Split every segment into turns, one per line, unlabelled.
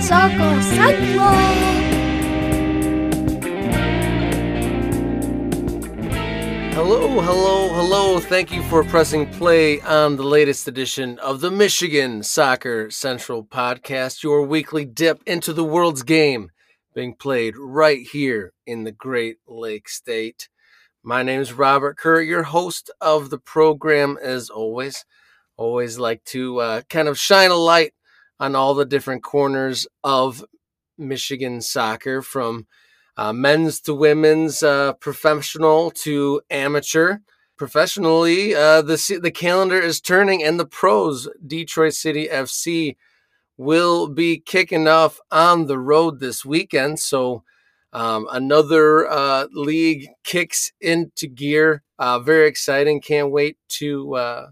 Soccer Central.
Hello, hello, hello. Thank you for pressing play on the latest edition of the Michigan Soccer Central podcast, your weekly dip into the world's game being played right here in the Great Lake State. My name is Robert Kerr, your host of the program, as always. Always like to uh, kind of shine a light on all the different corners of Michigan soccer from uh, men's to women's, uh, professional to amateur. Professionally, uh, the the calendar is turning, and the pros, Detroit City FC, will be kicking off on the road this weekend. So um, another uh, league kicks into gear. Uh, very exciting! Can't wait to uh,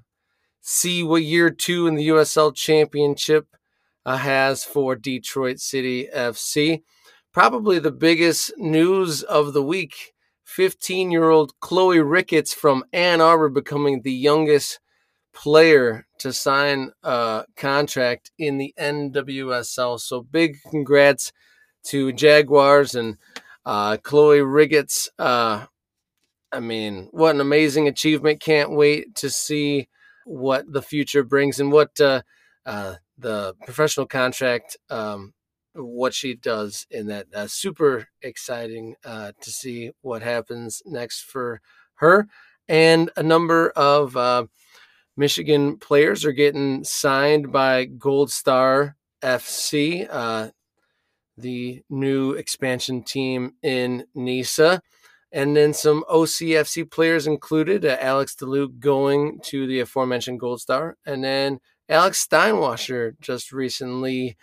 see what year two in the USL Championship has for Detroit City FC probably the biggest news of the week 15 year old Chloe Ricketts from Ann Arbor becoming the youngest player to sign a contract in the NWSL. So big congrats to Jaguars and uh, Chloe Ricketts. Uh, I mean, what an amazing achievement. Can't wait to see what the future brings and what uh, uh the professional contract um, what she does in that. Uh, super exciting uh, to see what happens next for her. And a number of uh, Michigan players are getting signed by Gold Star FC, uh, the new expansion team in NISA. And then some OCFC players included uh, Alex DeLuke going to the aforementioned Gold Star. And then Alex Steinwasser just recently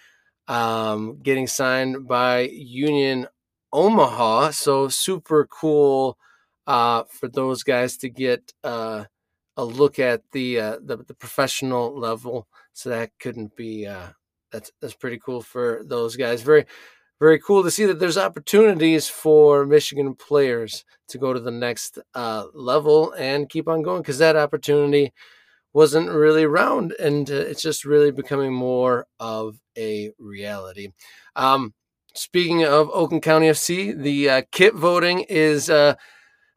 um, getting signed by Union Omaha. So super cool uh, for those guys to get uh, a look at the, uh, the, the professional level. So that couldn't be uh, that's that's pretty cool for those guys. Very very cool to see that there's opportunities for Michigan players to go to the next uh, level and keep on going because that opportunity wasn't really around, and uh, it's just really becoming more of a reality. Um, speaking of Oakland County FC, the uh, kit voting is uh,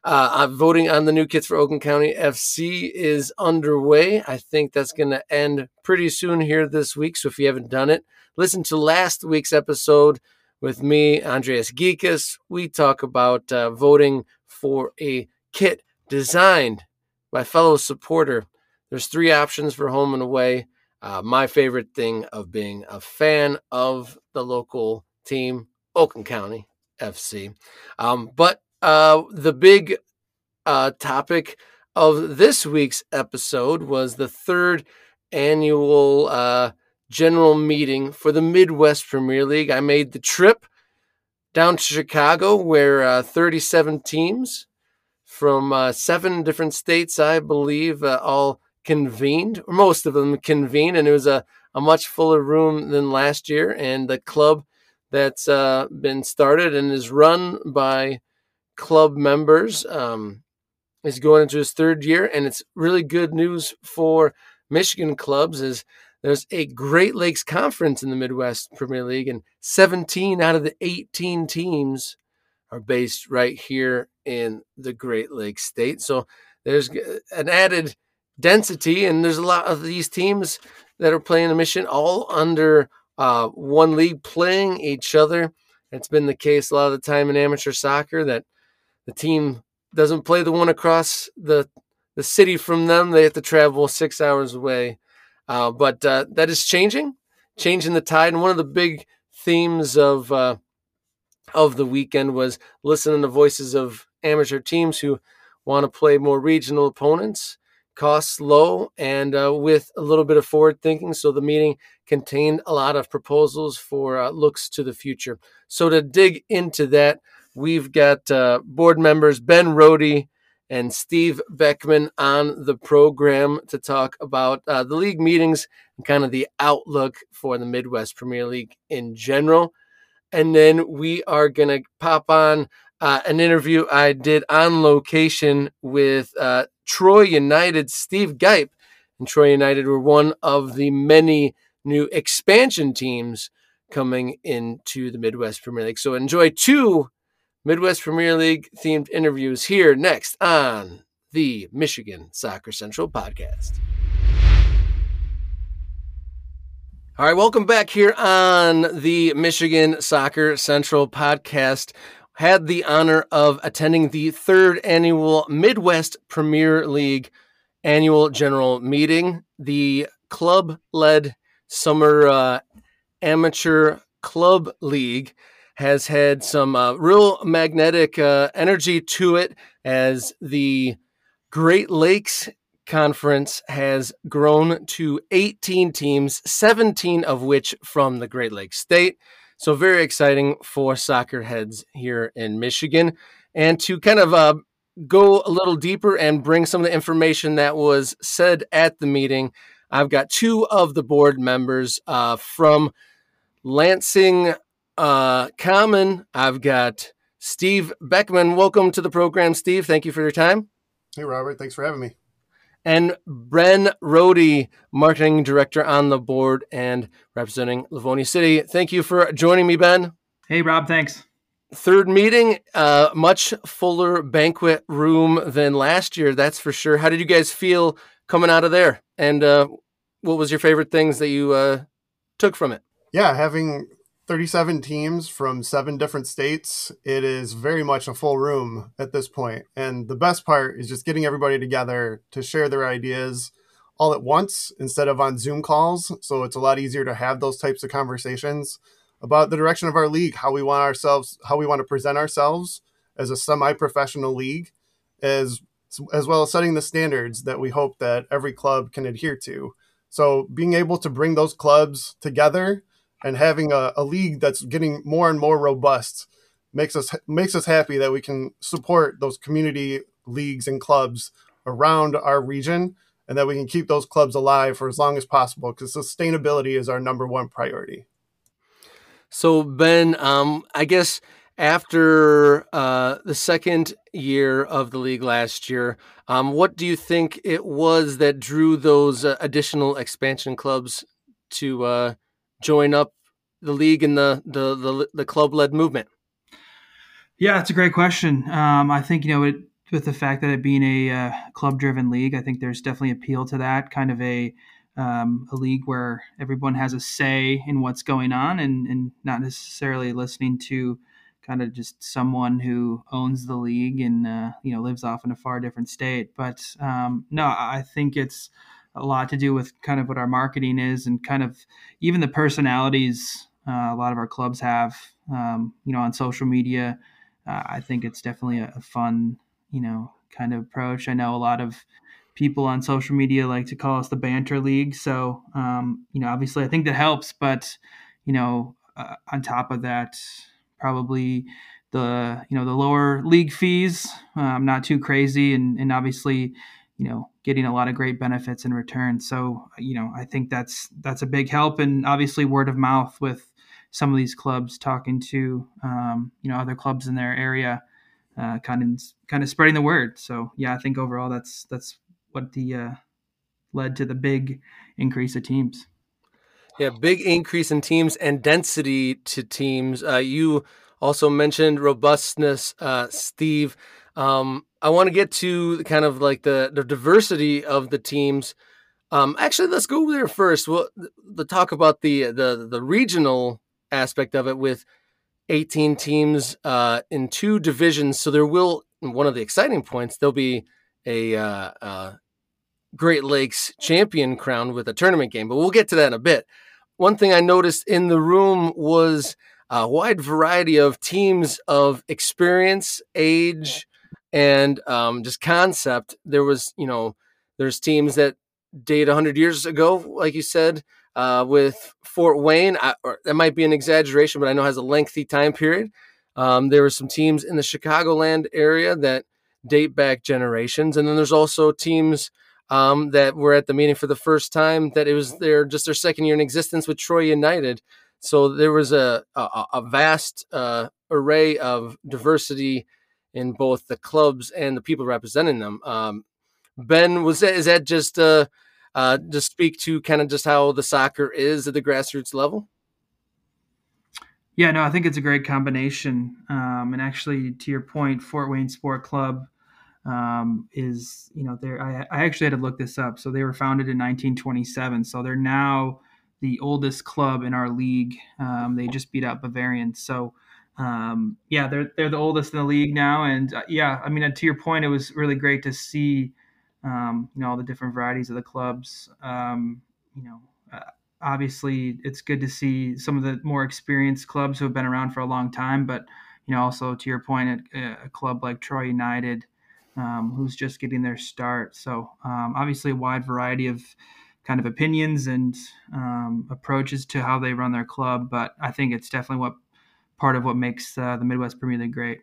uh, uh, voting on the new kits for Oakland County FC is underway. I think that's going to end pretty soon here this week. So if you haven't done it, listen to last week's episode with me, Andreas Geekus. We talk about uh, voting for a kit designed by fellow supporter there's three options for home and away. Uh, my favorite thing of being a fan of the local team, Oakland County FC. Um, but uh, the big uh, topic of this week's episode was the third annual uh, general meeting for the Midwest Premier League. I made the trip down to Chicago where uh, 37 teams from uh, seven different states, I believe, all convened, or most of them convened, and it was a, a much fuller room than last year. And the club that's uh, been started and is run by club members um, is going into its third year, and it's really good news for Michigan clubs. Is there's a Great Lakes Conference in the Midwest Premier League, and 17 out of the 18 teams are based right here in the Great Lakes State. So there's an added density, and there's a lot of these teams that are playing a mission all under uh, one league playing each other. It's been the case a lot of the time in amateur soccer that the team doesn't play the one across the the city from them. They have to travel six hours away. Uh, but uh, that is changing, changing the tide. And one of the big themes of uh, of the weekend was listening to voices of amateur teams who want to play more regional opponents costs low and uh, with a little bit of forward thinking. So the meeting contained a lot of proposals for uh, looks to the future. So to dig into that, we've got uh, board members Ben Rode and Steve Beckman on the program to talk about uh, the league meetings and kind of the outlook for the Midwest Premier League in general. And then we are going to pop on uh, an interview I did on location with uh, Troy United, Steve Guipe. And Troy United were one of the many new expansion teams coming into the Midwest Premier League. So enjoy two Midwest Premier League themed interviews here next on the Michigan Soccer Central podcast. All right, welcome back here on the Michigan Soccer Central podcast. Had the honor of attending the third annual Midwest Premier League annual general meeting. The club led summer uh, amateur club league has had some uh, real magnetic uh, energy to it as the Great Lakes Conference has grown to 18 teams, 17 of which from the Great Lakes State. So, very exciting for soccer heads here in Michigan. And to kind of uh, go a little deeper and bring some of the information that was said at the meeting, I've got two of the board members uh, from Lansing uh, Common. I've got Steve Beckman. Welcome to the program, Steve. Thank you for your time.
Hey, Robert. Thanks for having me.
And Ben Rode, marketing director on the board and representing Livonia City. Thank you for joining me, Ben.
Hey, Rob. Thanks.
Third meeting, uh, much fuller banquet room than last year, that's for sure. How did you guys feel coming out of there? And uh, what was your favorite things that you uh, took from it?
Yeah, having 37 teams from seven different states, it is very much a full room at this point. And the best part is just getting everybody together to share their ideas all at once instead of on Zoom calls. So it's a lot easier to have those types of conversations about the direction of our league, how we want ourselves, how we want to present ourselves as a semi-professional league, as as well as setting the standards that we hope that every club can adhere to. So being able to bring those clubs together and having a, a league that's getting more and more robust makes us makes us happy that we can support those community leagues and clubs around our region and that we can keep those clubs alive for as long as possible because sustainability is our number one priority.
So Ben, um, I guess after uh, the second year of the league last year, um, what do you think it was that drew those uh, additional expansion clubs to uh, join up the league and the the the, the club led movement?
Yeah, it's a great question. Um, I think you know it with the fact that it being a uh, club driven league, I think there's definitely appeal to that kind of a um, a league where everyone has a say in what's going on and, and not necessarily listening to kind of just someone who owns the league and uh, you know lives off in a far different state. But um, no, I think it's a lot to do with kind of what our marketing is and kind of even the personalities uh, a lot of our clubs have, um, you know, on social media. Uh, I think it's definitely a, a, fun, you know, kind of approach. I know a lot of people on social media like to call us the banter league. So, um, you know, obviously I think that helps, but, you know, uh, on top of that, probably the, you know, the lower league fees, um, not too crazy. And, and obviously, you know, getting a lot of great benefits in return. So, you know, I think that's that's a big help, and obviously word of mouth with some of these clubs talking to um, you know other clubs in their area, uh, kind of kind of spreading the word. So, yeah, I think overall that's that's what the uh, led to the big increase of teams.
Yeah, big increase in teams and density to teams. Uh, you also mentioned robustness, uh, Steve. Um, I want to get to the kind of like the the diversity of the teams. Um, actually, let's go there first. We'll the talk about the the the regional aspect of it with 18 teams uh, in two divisions. So there will one of the exciting points. There'll be a uh, uh, Great Lakes champion crowned with a tournament game, but we'll get to that in a bit. One thing I noticed in the room was a wide variety of teams of experience, age, and um, just concept. There was, you know, there's teams that date 100 years ago, like you said, uh, with Fort Wayne. I, that might be an exaggeration, but I know has a lengthy time period. Um, there were some teams in the Chicagoland area that date back generations, and then there's also teams um, that were at the meeting for the first time that it was their just their second year in existence with Troy United. So there was a a, a vast uh, array of diversity in both the clubs and the people representing them. Um, ben, was that is that just uh, uh, to speak to kind of just how the soccer is at the grassroots level?
Yeah, no, I think it's a great combination. Um, and actually, to your point, Fort Wayne Sport Club um, is, you know, there. I, I actually had to look this up. So they were founded in 1927. So they're now the oldest club in our league. Um, they just beat out Bavarian. So um, yeah, they're they're the oldest in the league now. And uh, yeah, I mean, to your point, it was really great to see, um, you know, all the different varieties of the clubs. Um, you know. Uh, obviously it's good to see some of the more experienced clubs who have been around for a long time, but you know, also to your point, a, a club like Troy United, um, who's just getting their start. So um, obviously, a wide variety of kind of opinions and um, approaches to how they run their club, but I think it's definitely what part of what makes uh, the Midwest Premier League great.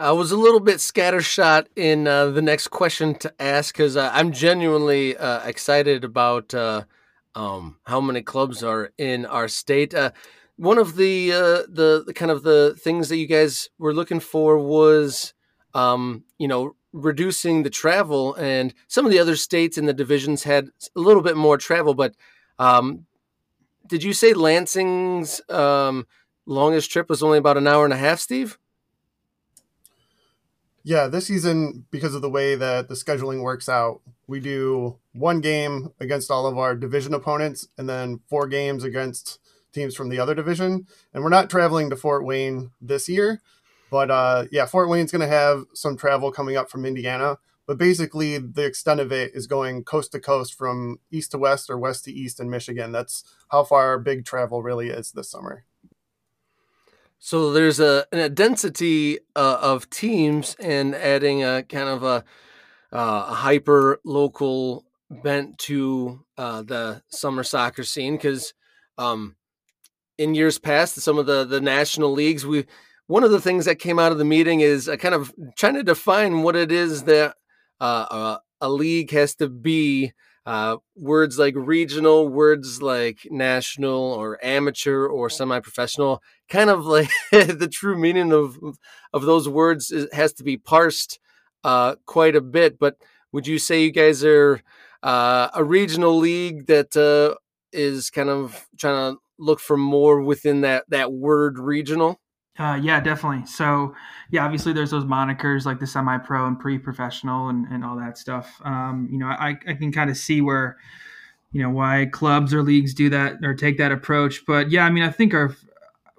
I was a little bit scattershot in uh, the next question to ask because uh, I'm genuinely uh, excited about uh, um, how many clubs are in our state. Uh, one of the, uh, the, the kind of the things that you guys were looking for was, um, you know, reducing the travel, and some of the other states in the divisions had a little bit more travel. But um, did you say Lansing's um, longest trip was only about an hour and a half, Steve?
Yeah, this season, because of the way that the scheduling works out, we do one game against all of our division opponents and then four games against teams from the other division. And we're not traveling to Fort Wayne this year, but uh, yeah, Fort Wayne's going to have some travel coming up from Indiana. But basically, the extent of it is going coast to coast from east to west or west to east in Michigan. That's how far big travel really is this summer.
So there's a, a density uh, of teams and adding a kind of a, uh, a hyper local bent to uh, the summer soccer scene because um, in years past, some of the the national leagues, we one of the things that came out of the meeting is uh, kind of trying to define what it is that uh, a, a league has to be uh, words like regional, words like national or amateur or semi-professional, kind of like the true meaning of of those words is, has to be parsed uh, quite a bit. But would you say you guys are uh, a regional league that uh, is kind of trying to look for more within that that word regional?
Uh, yeah, definitely. So, yeah, obviously there's those monikers like the semi-pro and pre-professional and, and all that stuff. Um, you know, I, I can kind of see where, you know, why clubs or leagues do that or take that approach. But yeah, I mean, I think our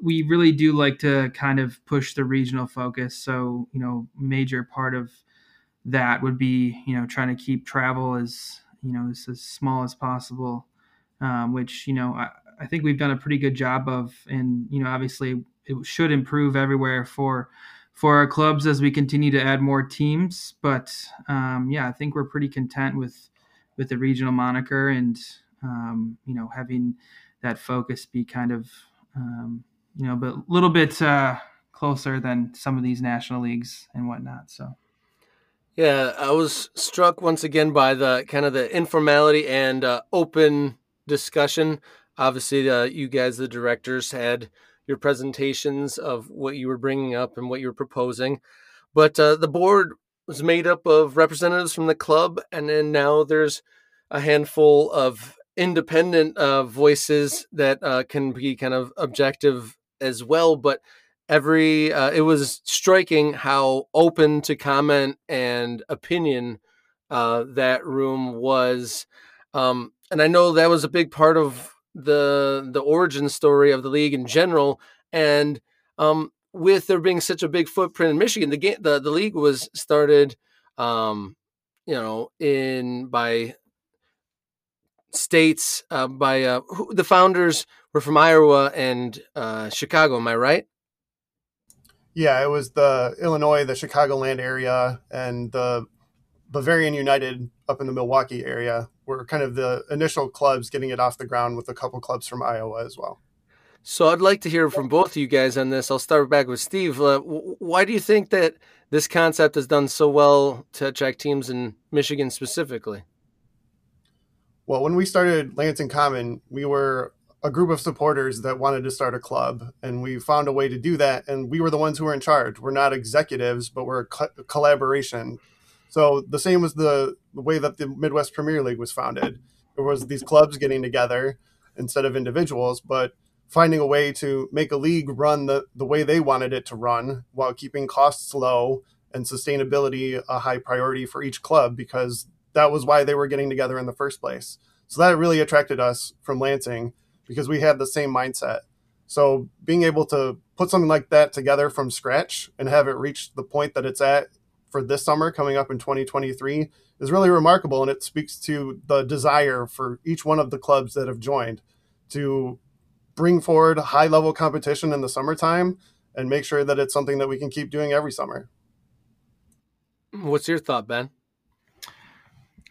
we really do like to kind of push the regional focus. So, you know, major part of that would be, you know, trying to keep travel as, you know, as, as small as possible, um, which, you know, I, I think we've done a pretty good job of. And, you know, obviously it should improve everywhere for for our clubs as we continue to add more teams. But um, yeah, I think we're pretty content with with the regional moniker and um, you know having that focus be kind of um, you know, but a little bit uh, closer than some of these national leagues and whatnot. So.
Yeah, I was struck once again by the kind of the informality and uh, open discussion. Obviously, uh, you guys, the directors, had your presentations of what you were bringing up and what you were proposing. But uh, the board was made up of representatives from the club, and then now there's a handful of independent uh, voices that uh, can be kind of objective as well. But every uh, it was striking how open to comment and opinion uh, that room was. Um, and I know that was a big part of the the origin story of the league in general, and um, with there being such a big footprint in Michigan, the game the, the league was started, um, you know, in by states uh, by uh, who, the founders were from Iowa and uh, Chicago. Am I right?
Yeah, it was the Illinois, the Chicagoland area, and the Bavarian United up in the Milwaukee area were kind of the initial clubs getting it off the ground with a couple clubs from Iowa as well.
So I'd like to hear from both of you guys on this. I'll start back with Steve. Uh, why do you think that this concept has done so well to attract teams in Michigan specifically?
Well, when we started Lansing Common, we were a group of supporters that wanted to start a club, and we found a way to do that. And we were the ones who were in charge. We're not executives, but we're a co- collaboration so the same was the, the way that the Midwest Premier League was founded. It was these clubs getting together instead of individuals, but finding a way to make a league run the, the way they wanted it to run while keeping costs low and sustainability a high priority for each club because that was why they were getting together in the first place. So that really attracted us from Lansing because we had the same mindset. So being able to put something like that together from scratch and have it reach the point that it's at for this summer coming up in 2023 is really remarkable and it speaks to the desire for each one of the clubs that have joined to bring forward high level competition in the summertime and make sure that it's something that we can keep doing every summer.
What's your thought, Ben?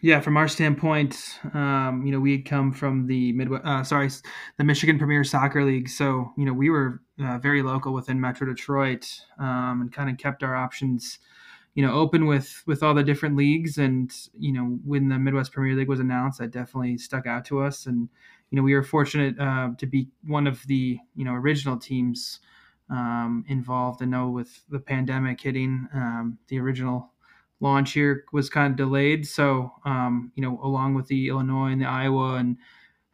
Yeah, from our standpoint, um, you know, we had come from the Midwest, uh, sorry, the Michigan Premier Soccer League. So, you know, we were uh, very local within Metro Detroit um, and kind of kept our options, you know, open with with all the different leagues. And you know, when the Midwest Premier League was announced, that definitely stuck out to us. And you know, we were fortunate uh, to be one of the you know original teams um, involved. I know with the pandemic hitting, um, the original launch here was kind of delayed. So, um, you know, along with the Illinois and the Iowa and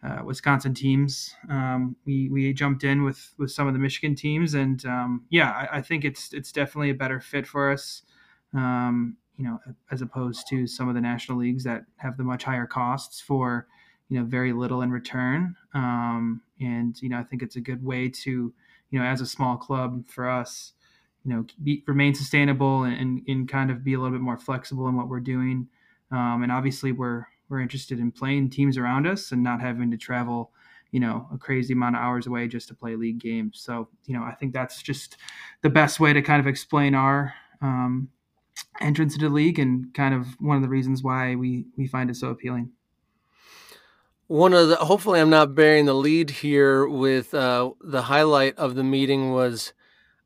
uh, Wisconsin teams, um, we we jumped in with with some of the Michigan teams, and um, yeah, I, I, think it's it's definitely a better fit for us. Um, you know, as opposed to some of the national leagues that have the much higher costs for you know very little in return. Um, and you know, I think it's a good way to you know, as a small club for us, you know be, remain sustainable and, and kind of be a little bit more flexible in what we're doing um, and obviously we're we're interested in playing teams around us and not having to travel you know a crazy amount of hours away just to play league games so you know i think that's just the best way to kind of explain our um, entrance into the league and kind of one of the reasons why we we find it so appealing
one of the hopefully i'm not bearing the lead here with uh, the highlight of the meeting was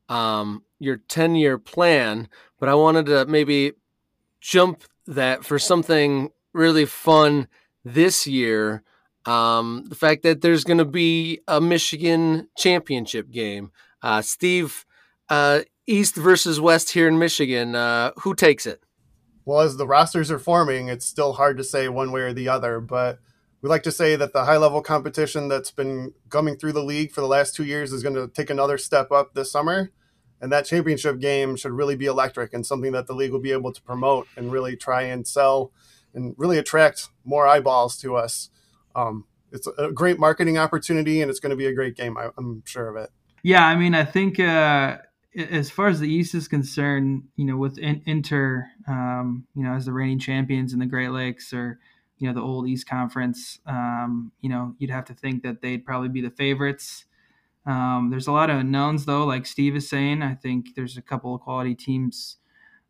um, your 10 year plan, but I wanted to maybe jump that for something really fun this year. Um, the fact that there's going to be a Michigan championship game. Uh, Steve, uh, East versus West here in Michigan. Uh, who takes it?
Well, as the rosters are forming, it's still hard to say one way or the other, but we like to say that the high level competition that's been coming through the league for the last two years is going to take another step up this summer and that championship game should really be electric and something that the league will be able to promote and really try and sell and really attract more eyeballs to us. Um, it's a great marketing opportunity and it's going to be a great game. I, am sure of it.
Yeah, I mean, I think uh, as far as the East is concerned, you know, with Inter, um, you know, as the reigning champions in the Great Lakes or you know the old East Conference, um, you know, you'd have to think that they'd probably be the favorites. Um, there's a lot of unknowns though, like Steve is saying. I think there's a couple of quality teams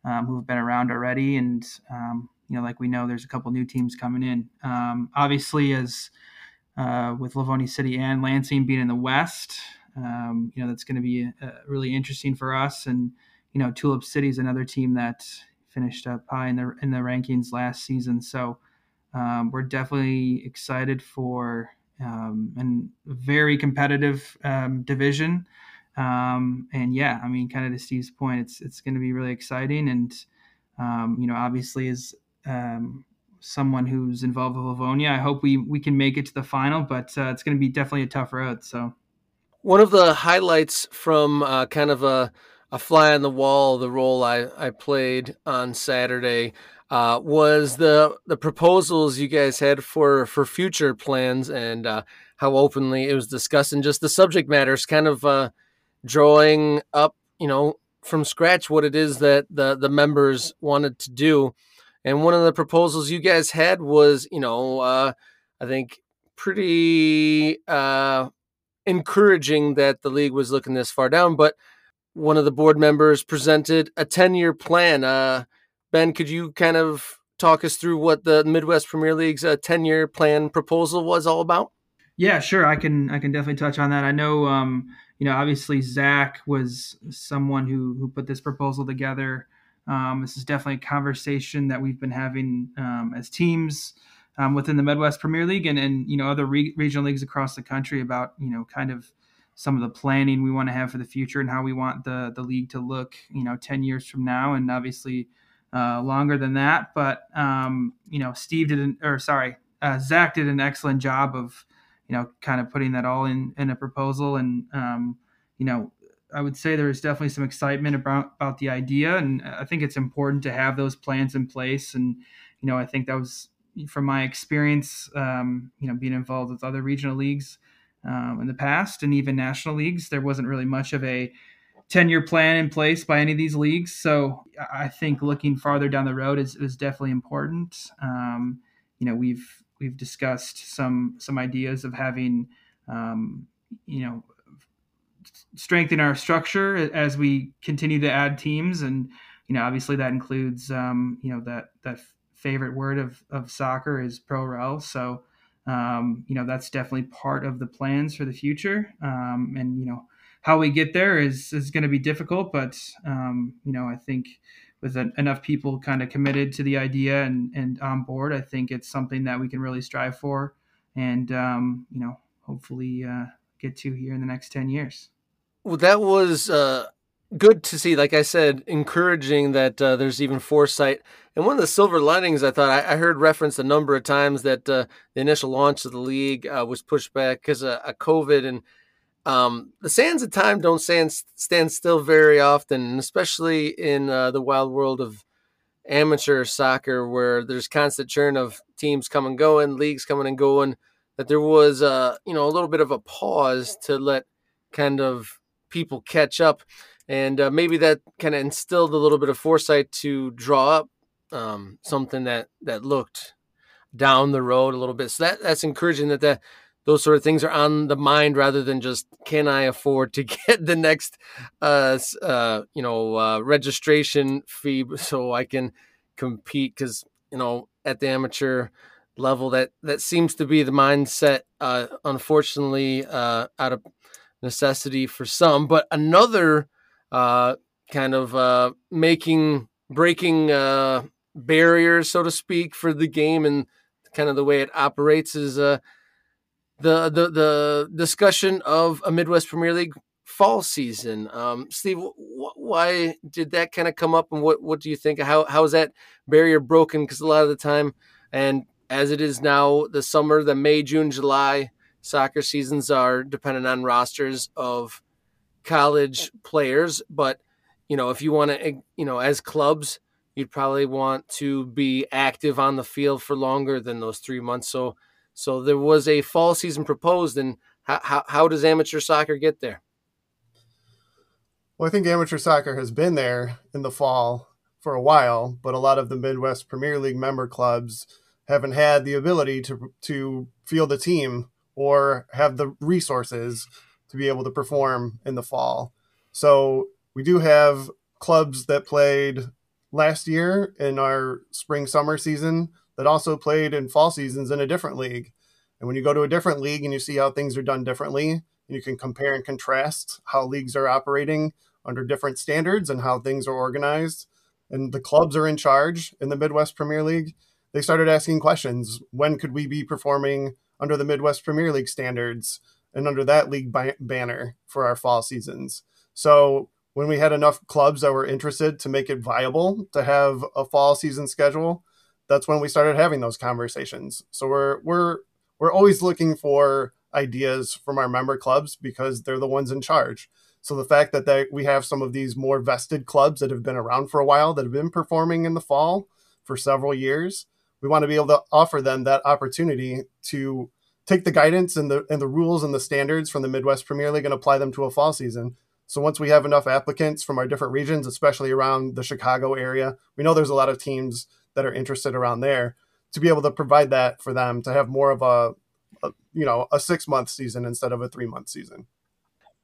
um, who have been around already, and um, you know, like we know, there's a couple new teams coming in. Um, obviously, as uh, with Livonia City and Lansing being in the West, um, you know, that's going to be uh, really interesting for us. And you know, Tulip City is another team that finished up high in the in the rankings last season, so. Um, we're definitely excited for um, very competitive um, division. Um, and yeah, I mean, kind of to Steve's point, it's it's going to be really exciting. And um, you know, obviously, as um, someone who's involved with Livonia, I hope we we can make it to the final. But uh, it's going to be definitely a tough road. So,
one of the highlights from uh, kind of a a fly on the wall, the role I, I played on Saturday uh, was the the proposals you guys had for for future plans and uh, how openly it was discussed and just the subject matters, kind of uh, drawing up, you know, from scratch what it is that the the members wanted to do. And one of the proposals you guys had was, you know, uh, I think pretty uh, encouraging that the league was looking this far down, but one of the board members presented a 10 year plan. Uh, Ben, could you kind of talk us through what the Midwest Premier League's uh, 10 year plan proposal was all about?
Yeah, sure. I can I can definitely touch on that. I know, um, you know, obviously Zach was someone who who put this proposal together. Um, this is definitely a conversation that we've been having um, as teams um, within the Midwest Premier League and and you know other re- regional leagues across the country about you know kind of some of the planning we want to have for the future and how we want the the league to look you know 10 years from now and obviously uh, longer than that. But um, you know, Steve did, an, or sorry, uh, Zach did an excellent job of you know, kind of putting that all in in a proposal. And um, you know, I would say there's definitely some excitement about about the idea, and I think it's important to have those plans in place. And you know, I think that was from my experience, um, you know, being involved with other regional leagues um, in the past and even national leagues, there wasn't really much of a 10 year plan in place by any of these leagues. So I think looking farther down the road is, is definitely important. Um, you know, we've, we've discussed some, some ideas of having, um, you know, strengthen our structure as we continue to add teams. And, you know, obviously that includes, um, you know, that, that favorite word of, of soccer is pro rel. So, um, you know, that's definitely part of the plans for the future. Um, and, you know, how we get there is, is going to be difficult, but, um, you know, I think with an, enough people kind of committed to the idea and, and on board, I think it's something that we can really strive for and, um, you know, hopefully uh, get to here in the next 10 years.
Well, that was uh, good to see. Like I said, encouraging that uh, there's even foresight. And one of the silver linings, I thought I, I heard referenced a number of times that uh, the initial launch of the league uh, was pushed back because of, of, COVID. And um, the sands of time don't stand stand still very often, especially in uh, the wild world of amateur soccer, where there's constant churn of teams coming and going, leagues coming and going. That there was, uh, you know, a little bit of a pause to let kind of people catch up and uh, maybe that kind of instilled a little bit of foresight to draw up um, something that that looked down the road a little bit. So that that's encouraging that that those sort of things are on the mind rather than just can I afford to get the next uh, uh, you know uh, registration fee so I can compete because you know at the amateur level that that seems to be the mindset uh, unfortunately uh, out of necessity for some but another uh, kind of uh, making breaking uh, barriers, so to speak, for the game and kind of the way it operates is uh, the the the discussion of a Midwest Premier League fall season. Um, Steve, wh- why did that kind of come up, and what what do you think? How how is that barrier broken? Because a lot of the time, and as it is now, the summer, the May, June, July soccer seasons are dependent on rosters of college players, but you know, if you want to, eh, you know, as clubs, you'd probably want to be active on the field for longer than those three months. So, so there was a fall season proposed, and how how, how does amateur soccer get there?
Well, I think amateur soccer has been there in the fall for a while, but a lot of the Midwest Premier League member clubs haven't had the ability to to field a team or have the resources to be able to perform in the fall. So we do have clubs that played last year in our spring summer season that also played in fall seasons in a different league. And when you go to a different league and you see how things are done differently, you can compare and contrast how leagues are operating under different standards and how things are organized, and the clubs are in charge in the Midwest Premier League, they started asking questions. When could we be performing under the Midwest Premier League standards? And under that league banner for our fall seasons. So when we had enough clubs that were interested to make it viable to have a fall season schedule, that's when we started having those conversations. So we're we're we're always looking for ideas from our member clubs because they're the ones in charge. So the fact that they, we have some of these more vested clubs that have been around for a while that have been performing in the fall for several years, we want to be able to offer them that opportunity to take the guidance and the and the rules and the standards from the Midwest Premier League and apply them to a fall season. So once we have enough applicants from our different regions, especially around the Chicago area, we know there's a lot of teams that are interested around there to be able to provide that for them to have more of a, a you know a six month season instead of a three month season.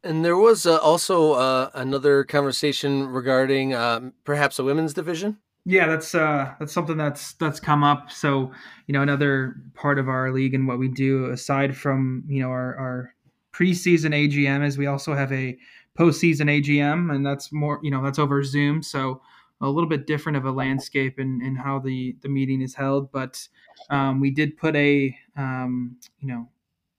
And there was uh, also uh, another conversation regarding um, perhaps a women's division.
Yeah, that's uh, that's something that's that's come up. So you know, another part of our league and what we do aside from you know our, our preseason AGM is we also have a postseason AGM, and that's more you know that's over Zoom. So a little bit different of a landscape in, in how the the meeting is held. But um, we did put a um, you know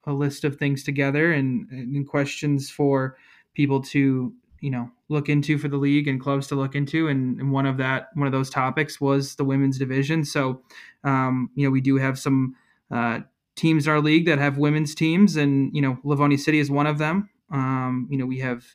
a list of things together and, and questions for people to you know look into for the league and clubs to look into and, and one of that one of those topics was the women's division so um, you know we do have some uh, teams in our league that have women's teams, and you know, Livonia City is one of them. Um, you know, we have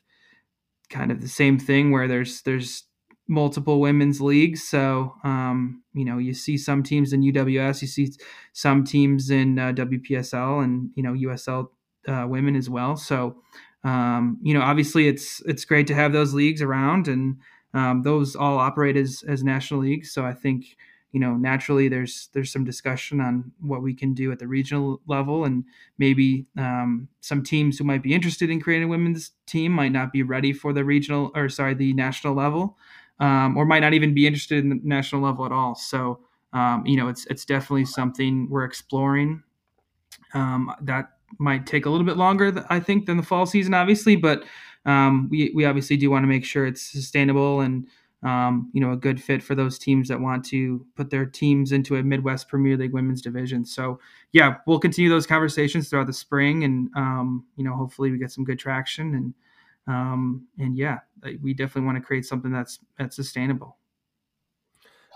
kind of the same thing where there's there's multiple women's leagues. So um, you know, you see some teams in UWS, you see some teams in uh, WPSL, and you know, USL uh, women as well. So um, you know, obviously, it's it's great to have those leagues around, and um, those all operate as as national leagues. So I think you know naturally there's there's some discussion on what we can do at the regional level and maybe um, some teams who might be interested in creating a women's team might not be ready for the regional or sorry the national level um, or might not even be interested in the national level at all so um, you know it's it's definitely something we're exploring um, that might take a little bit longer i think than the fall season obviously but um, we, we obviously do want to make sure it's sustainable and um, you know, a good fit for those teams that want to put their teams into a Midwest Premier League women's division. So, yeah, we'll continue those conversations throughout the spring, and um, you know, hopefully, we get some good traction, and um, and yeah, we definitely want to create something that's that's sustainable.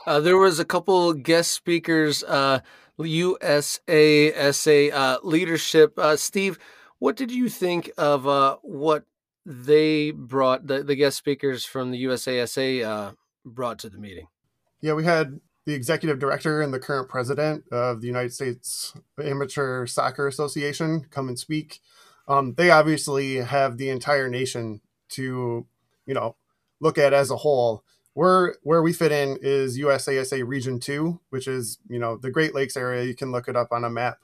Uh, there was a couple guest speakers, uh, USASA uh, leadership. Uh, Steve, what did you think of uh, what they brought the, the guest speakers from the USASA uh, brought to the meeting?
Yeah, we had the executive director and the current president of the United States Amateur Soccer Association come and speak. Um, they obviously have the entire nation to, you know, look at as a whole. Where where we fit in is USASA Region Two, which is you know the Great Lakes area. You can look it up on a map,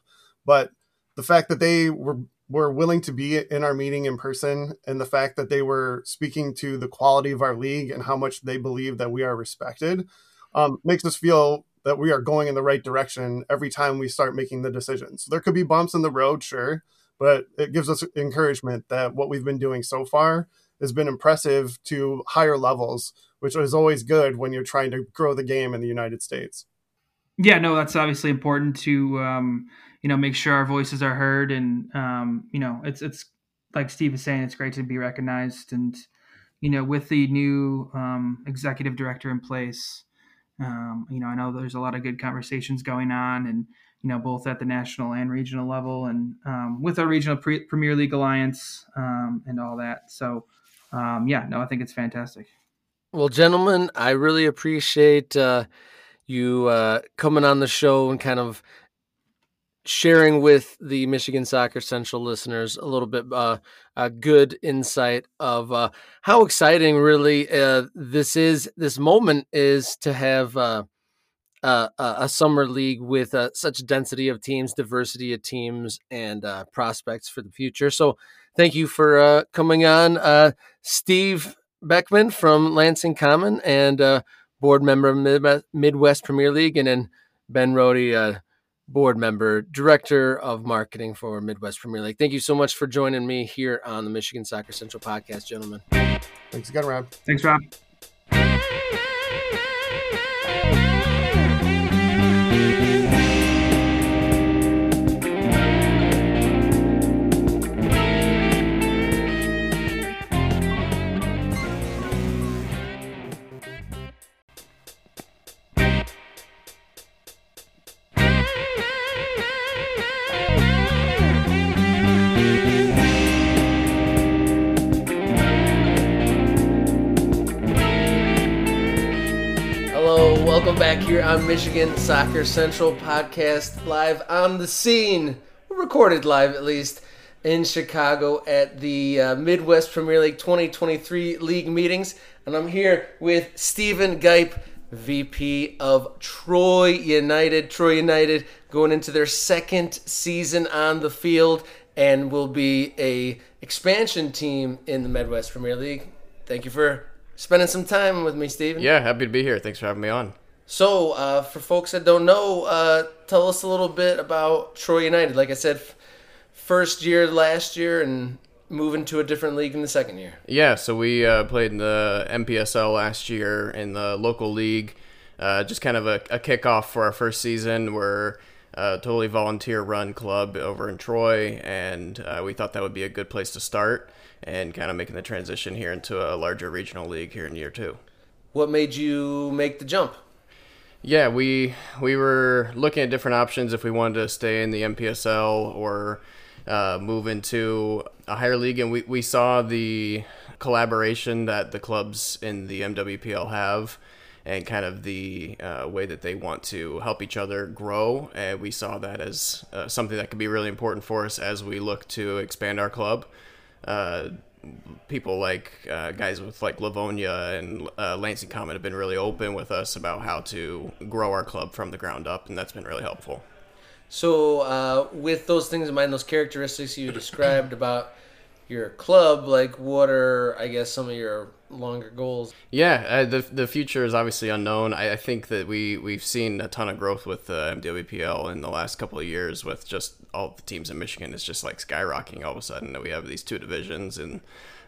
but the fact that they were were willing to be in our meeting in person and the fact that they were speaking to the quality of our league and how much they believe that we are respected um, makes us feel that we are going in the right direction every time we start making the decisions. There could be bumps in the road, sure, but it gives us encouragement that what we've been doing so far has been impressive to higher levels, which is always good when you're trying to grow the game in the United States.
Yeah, no, that's obviously important to um, you know make sure our voices are heard and um, you know it's it's like steve is saying it's great to be recognized and you know with the new um, executive director in place um, you know i know there's a lot of good conversations going on and you know both at the national and regional level and um, with our regional pre- premier league alliance um, and all that so um, yeah no i think it's fantastic
well gentlemen i really appreciate uh, you uh, coming on the show and kind of sharing with the Michigan Soccer Central listeners a little bit uh, a good insight of uh, how exciting really uh, this is. This moment is to have uh, a summer league with uh, such density of teams, diversity of teams, and uh, prospects for the future. So, thank you for uh, coming on, uh, Steve Beckman from Lansing Common and uh, board member of Midwest Premier League, and then Ben Rode board member, director of marketing for Midwest Premier League. Thank you so much for joining me here on the Michigan Soccer Central podcast, gentlemen.
Thanks again, Rob.
Thanks, Rob.
Back here on Michigan Soccer Central podcast, live on the scene, recorded live at least, in Chicago at the uh, Midwest Premier League 2023 league meetings. And I'm here with Stephen Guipe, VP of Troy United. Troy United going into their second season on the field and will be a expansion team in the Midwest Premier League. Thank you for spending some time with me, Stephen.
Yeah, happy to be here. Thanks for having me on.
So, uh, for folks that don't know, uh, tell us a little bit about Troy United. Like I said, first year last year and moving to a different league in the second year.
Yeah, so we uh, played in the MPSL last year in the local league. Uh, just kind of a, a kickoff for our first season. We're a totally volunteer run club over in Troy, and uh, we thought that would be a good place to start and kind of making the transition here into a larger regional league here in year two.
What made you make the jump?
Yeah, we we were looking at different options if we wanted to stay in the MPSL or uh, move into a higher league, and we, we saw the collaboration that the clubs in the MWPL have and kind of the uh, way that they want to help each other grow. And we saw that as uh, something that could be really important for us as we look to expand our club. People like uh, guys with like Livonia and uh, Lansing Common have been really open with us about how to grow our club from the ground up, and that's been really helpful.
So, uh, with those things in mind, those characteristics you described about your club, like what are I guess some of your longer goals?
Yeah, uh, the the future is obviously unknown. I, I, think that we we've seen a ton of growth with the uh, MWPL in the last couple of years with just all the teams in Michigan. It's just like skyrocketing all of a sudden that we have these two divisions and.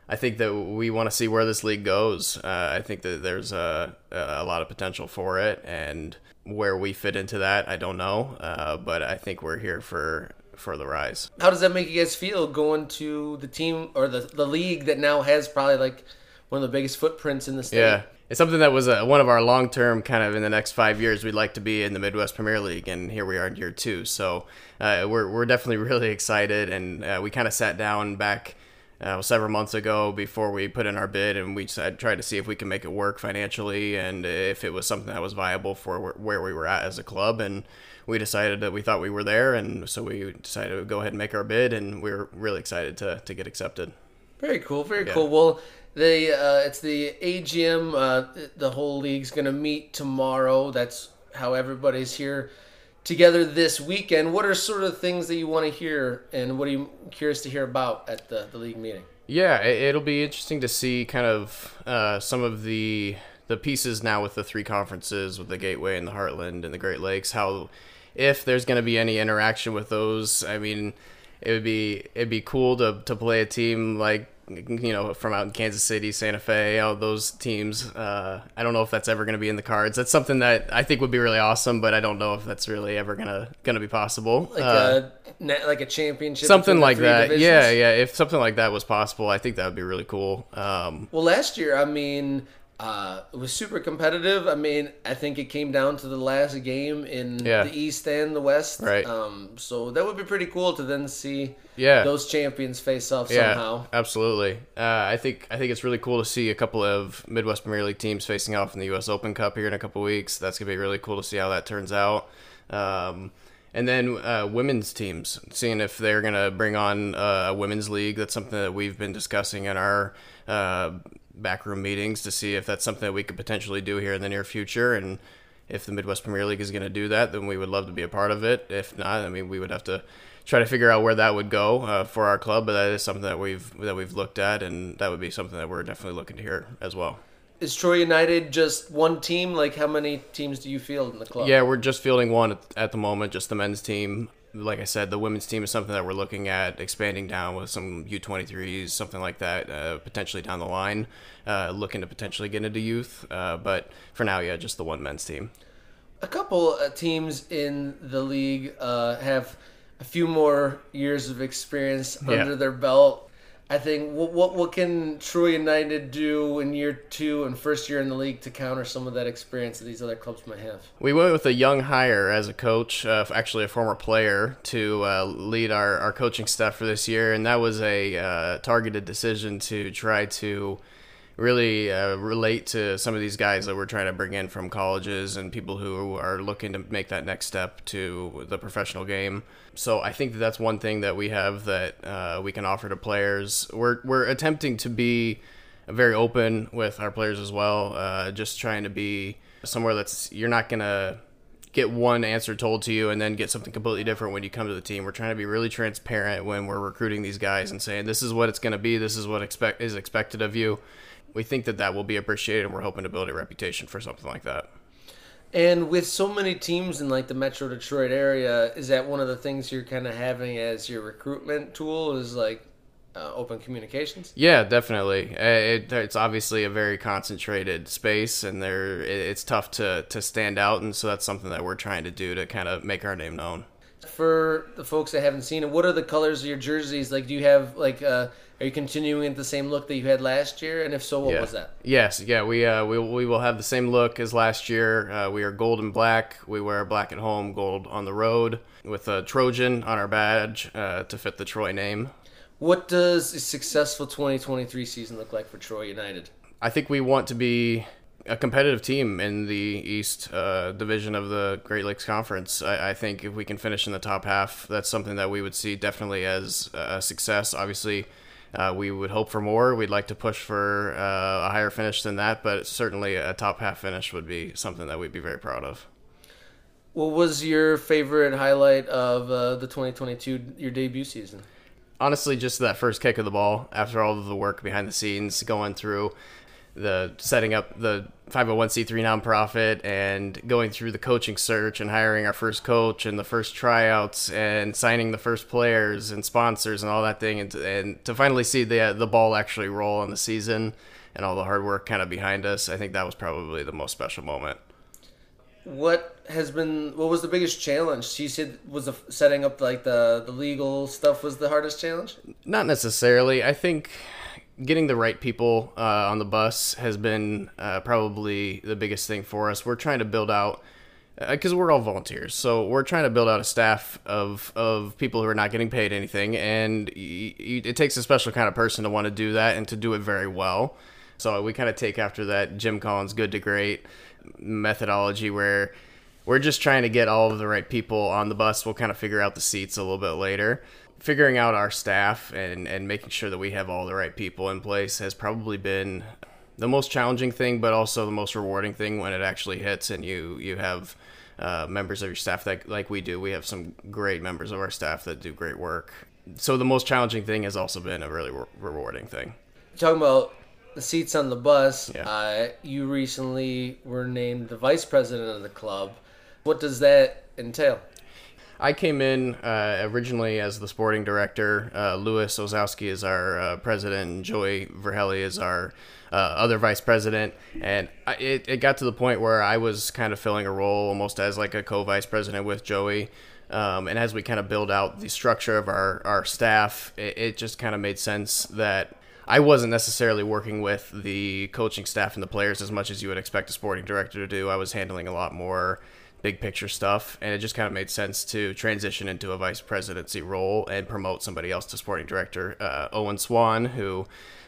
I think that we want to see where this league goes. Uh, I think that there's a, a lot of potential for it, and where we fit into that, I don't know. Uh, but I think we're here for for the rise.
How does that make you guys feel going to the team or the the league that now has probably like one of the biggest footprints in the state?
Yeah. It's something that was uh, one of our long term kind of in the next five years. We'd like to be in the Midwest Premier League, and here we are in year two. So uh, we're, we're definitely really excited. And uh, we kind of sat down back uh, several months ago before we put in our bid, and we tried to see if we can make it work financially and if it was something that was viable for where we were at as a club. And we decided that we thought we were there, and so we decided to go ahead and make our bid, and we are really excited to, to get accepted.
Very cool, very yeah. cool. Well, the uh, it's the AGM. Uh, the whole league's gonna meet tomorrow. That's how everybody's here together this weekend. What are sort of things that you want to hear, and what are you curious to hear about at the, the league meeting?
Yeah, it'll be interesting to see kind of uh, some of the the pieces now with the three conferences, with the Gateway and the Heartland and the Great Lakes. How if there's going to be any interaction with those. I mean, it would be it'd be cool to to play a team like you know from out in Kansas City, Santa Fe, all those teams. Uh, I don't know if that's ever going to be in the cards. That's something that I think would be really awesome, but I don't know if that's really ever gonna gonna be possible.
Like uh, a like a championship,
something like that. Divisions. Yeah, yeah. If something like that was possible, I think that would be really cool. Um,
well, last year, I mean, uh, it was super competitive. I mean, I think it came down to the last game in yeah. the East and the West.
Right.
Um, so that would be pretty cool to then see
yeah.
those champions face off yeah, somehow.
Absolutely. Uh, I think I think it's really cool to see a couple of Midwest Premier League teams facing off in the U.S. Open Cup here in a couple weeks. That's gonna be really cool to see how that turns out. Um, and then uh, women's teams, seeing if they're gonna bring on uh, a women's league. That's something that we've been discussing in our uh, backroom meetings to see if that's something that we could potentially do here in the near future. And if the Midwest Premier League is going to do that, then we would love to be a part of it. If not, I mean, we would have to try to figure out where that would go uh, for our club. But that is something that we've that we've looked at, and that would be something that we're definitely looking to hear as well.
Is Troy United just one team? Like, how many teams do you field in the club?
Yeah, we're just fielding one at, at the moment, just the men's team like I said, the women's team is something that we're looking at expanding down with some U23s, something like that, uh, potentially down the line. Uh, looking to potentially get into youth, uh, but for now, yeah, just the one men's team.
A couple uh, teams in the league uh, have a few more years of experience yeah. under their belt I think what, what what can Troy United do in year two and first year in the league to counter some of that experience that these other clubs might have?
We went with a young hire as a coach, uh, actually a former player, to uh, lead our, our coaching staff for this year, and that was a uh, targeted decision to try to really uh, relate to some of these guys that we're trying to bring in from colleges and people who are looking to make that next step to the professional game. So I think that that's one thing that we have that uh, we can offer to players. We're we're attempting to be very open with our players as well. Uh, just trying to be somewhere that's you're not gonna get one answer told to you and then get something completely different when you come to the team. We're trying to be really transparent when we're recruiting these guys and saying this is what it's going to be, this is what expect is expected of you we think that that will be appreciated, and we're hoping to build a reputation for something like that.
And with so many teams in like the Metro Detroit area, is that one of the things you're kind of having as your recruitment tool? Is like uh, open communications?
Yeah, definitely. Uh, it, it's obviously a very concentrated space, and there it's tough to to stand out, and so that's something that we're trying to do to kind of make our name known.
For the folks that haven't seen it, what are the colors of your jerseys? Like, do you have like, uh, are you continuing with the same look that you had last year? And if so, what
yeah.
was that?
Yes, yeah, we uh, we we will have the same look as last year. Uh, we are gold and black. We wear black at home, gold on the road, with a Trojan on our badge uh, to fit the Troy name.
What does a successful 2023 season look like for Troy United?
I think we want to be a competitive team in the East uh, Division of the Great Lakes Conference. I, I, think if we can finish in the top half, that's something that we would see definitely as a success. Obviously, uh, we would hope for more. We'd like to push for uh, a higher finish than that, but certainly a top half finish would be something that we'd be very proud of.
What was your favorite highlight of uh, the 2022 your debut season?
Honestly, just that first kick of the ball after all of the work behind the scenes going through the setting up the 501c3 nonprofit and going through the coaching search and hiring our first coach and the first tryouts and signing the first players and sponsors and all that thing and to, and to finally see the uh, the ball actually roll in the season and all the hard work kind of behind us I think that was probably the most special moment.
What has been what was the biggest challenge? She said was the setting up like the the legal stuff was the hardest challenge?
Not necessarily. I think getting the right people uh, on the bus has been uh, probably the biggest thing for us. We're trying to build out because uh, we're all volunteers, so we're trying to build out a staff of of people who are not getting paid anything, and y- y- it takes a special kind of person to want to do that and to do it very well. So we kind of take after that Jim Collins good to great methodology where we're just trying to get all of the right people on the bus. We'll kind of figure out the seats a little bit later figuring out our staff and, and making sure that we have all the right people in place has probably been the most challenging thing, but also the most rewarding thing when it actually hits and you you have uh, members of your staff that like we do. We have some great members of our staff that do great work. So the most challenging thing has also been a really re- rewarding thing.
Talking about the seats on the bus,
yeah.
uh, you recently were named the vice president of the club. What does that entail?
I came in uh, originally as the sporting director. Uh, Louis Ozowski is our uh, president, and Joey Verhelli is our uh, other vice president. And I, it, it got to the point where I was kind of filling a role almost as like a co vice president with Joey. Um, and as we kind of build out the structure of our, our staff, it, it just kind of made sense that I wasn't necessarily working with the coaching staff and the players as much as you would expect a sporting director to do. I was handling a lot more big picture stuff, and it just kind of made sense to transition into a vice presidency role and promote somebody else to sporting director. Uh, Owen Swan, who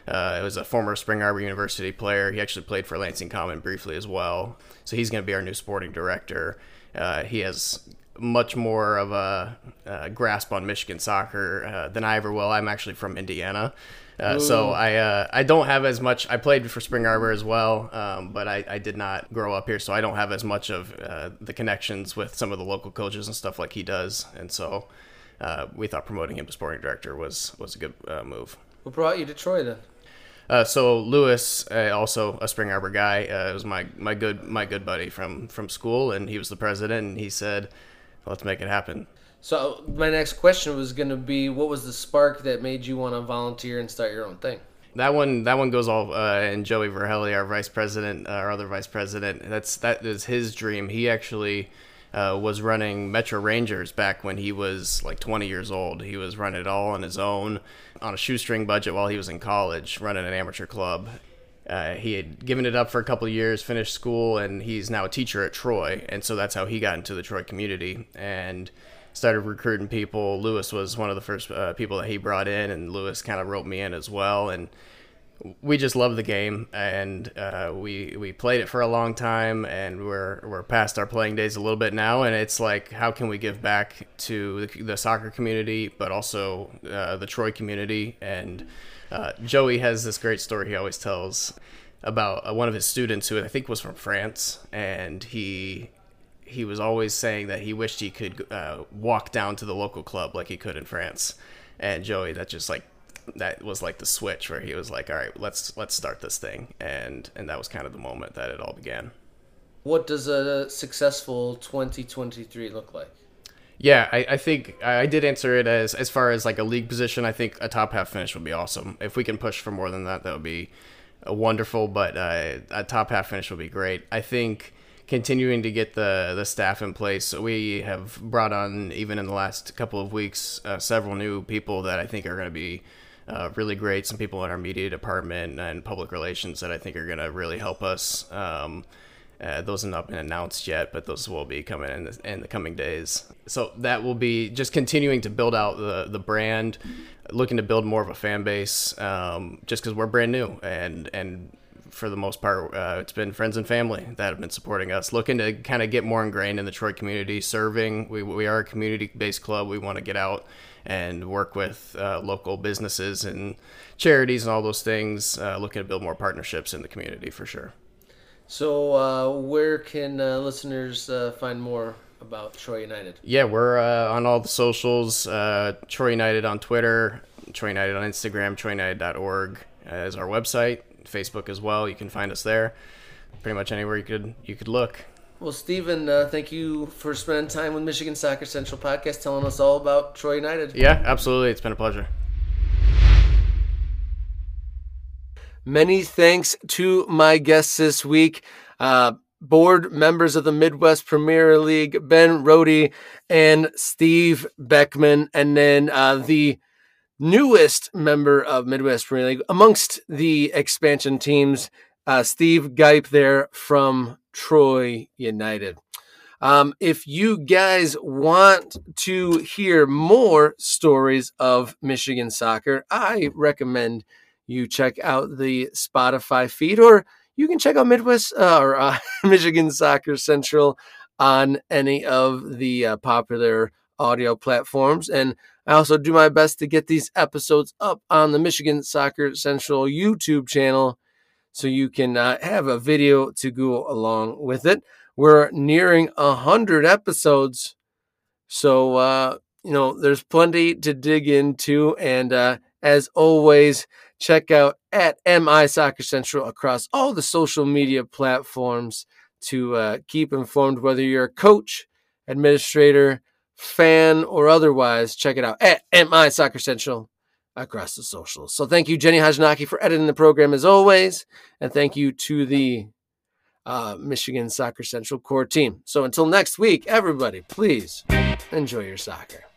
uh, was a former Spring Arbor University player, he actually played for Lansing Common briefly as well, so he's going to be our new sporting director. Uh, he has much more of a, a, grasp on Michigan soccer uh, than I ever will. I'm actually from Indiana. Uh, so I uh, I don't have as much. I played for Spring Arbor as well, um, but I, I did not grow up here, so I don't have as much of uh, the connections with some of the local coaches and stuff like he does. And so uh, we thought promoting him to sporting director was was a good uh, move.
What brought you to Troy then?
Uh, so Lewis, also a Spring Arbor guy, was my, my good my good buddy from from school, and he was the president, and he said, "Let's make it happen."
So my next question was going to be, what was the spark that made you want to volunteer and start your own thing?
That one, that one goes all. Uh, and Joey Verhelli, our vice president, uh, our other vice president, that's that is his dream. He actually uh, was running Metro Rangers back when he was like 20 years old. He was running it all on his own on a shoestring budget while he was in college, running an amateur club. Uh, he had given it up for a couple years, finished school, and he's now a teacher at Troy. And so that's how he got into the Troy community. And started recruiting people. Lewis was one of the first uh, people that he brought in, and Lewis kind of roped me in as well. And we just love the game, and uh, we we played it for a long time, and we're we're past our playing days a little bit now. And it's like, how can we give back to the, the soccer community, but also uh, the Troy community? And uh, Joey has this great story he always tells about uh, one of his students who I think was from France, and he he was always saying that he wished he could uh, walk down to the local club like he could in France. And Joey, that just like that was like the switch where he was like, "All right, let's let's start this thing," and and that was kind of the moment that it all began.
What does a successful 2023 look like?
Yeah, I, I think I did answer it as as far as like a league position. I think a top half finish would be awesome. If we can push for more than that, that would be wonderful. But uh, a top half finish would be great. I think continuing to get the the staff in place. We have brought on even in the last couple of weeks uh, several new people that I think are going to be uh, really great. Some people in our media department and public relations that I think are going to really help us. Um, uh, those have not been announced yet, but those will be coming in the, in the coming days. So that will be just continuing to build out the the brand, looking to build more of a fan base. Um, just because we're brand new and and for the most part, uh, it's been friends and family that have been supporting us, looking to kind of get more ingrained in the Troy community, serving. We, we are a community based club. We want to get out and work with uh, local businesses and charities and all those things, uh, looking to build more partnerships in the community for sure.
So, uh, where can uh, listeners uh, find more about Troy United?
Yeah, we're on all the socials Troy United on Twitter, Troy United on Instagram, troyunited.org is our website Facebook as well. You can find us there. Pretty much anywhere you could you could look.
Well, Stephen, uh, thank you for spending time with Michigan Soccer Central podcast, telling us all about Troy United.
Yeah, absolutely. It's been a pleasure.
Many thanks to my guests this week. Uh, board members of the Midwest Premier League, Ben Rode and Steve Beckman, and then uh, the newest member of Midwest Premier League amongst the expansion teams, uh, Steve Guipe there from Troy United. Um, if you guys want to hear more stories of Michigan soccer, I recommend you check out the Spotify feed, or you can check out Midwest uh, or uh, Michigan Soccer Central on any of the uh, popular audio platforms. And I also do my best to get these episodes up on the Michigan Soccer Central YouTube channel so you can uh, have a video to go along with it. We're nearing a hundred episodes, so uh, you know there's plenty to dig into. And uh, as always, check out at MI Soccer Central across all the social media platforms to uh, keep informed whether you're a coach, administrator, fan, or otherwise, check it out at MI Soccer Central across the socials. So thank you, Jenny Hajnaki, for editing the program as always. And thank you to the uh, Michigan Soccer Central core team. So until next week, everybody, please enjoy your soccer.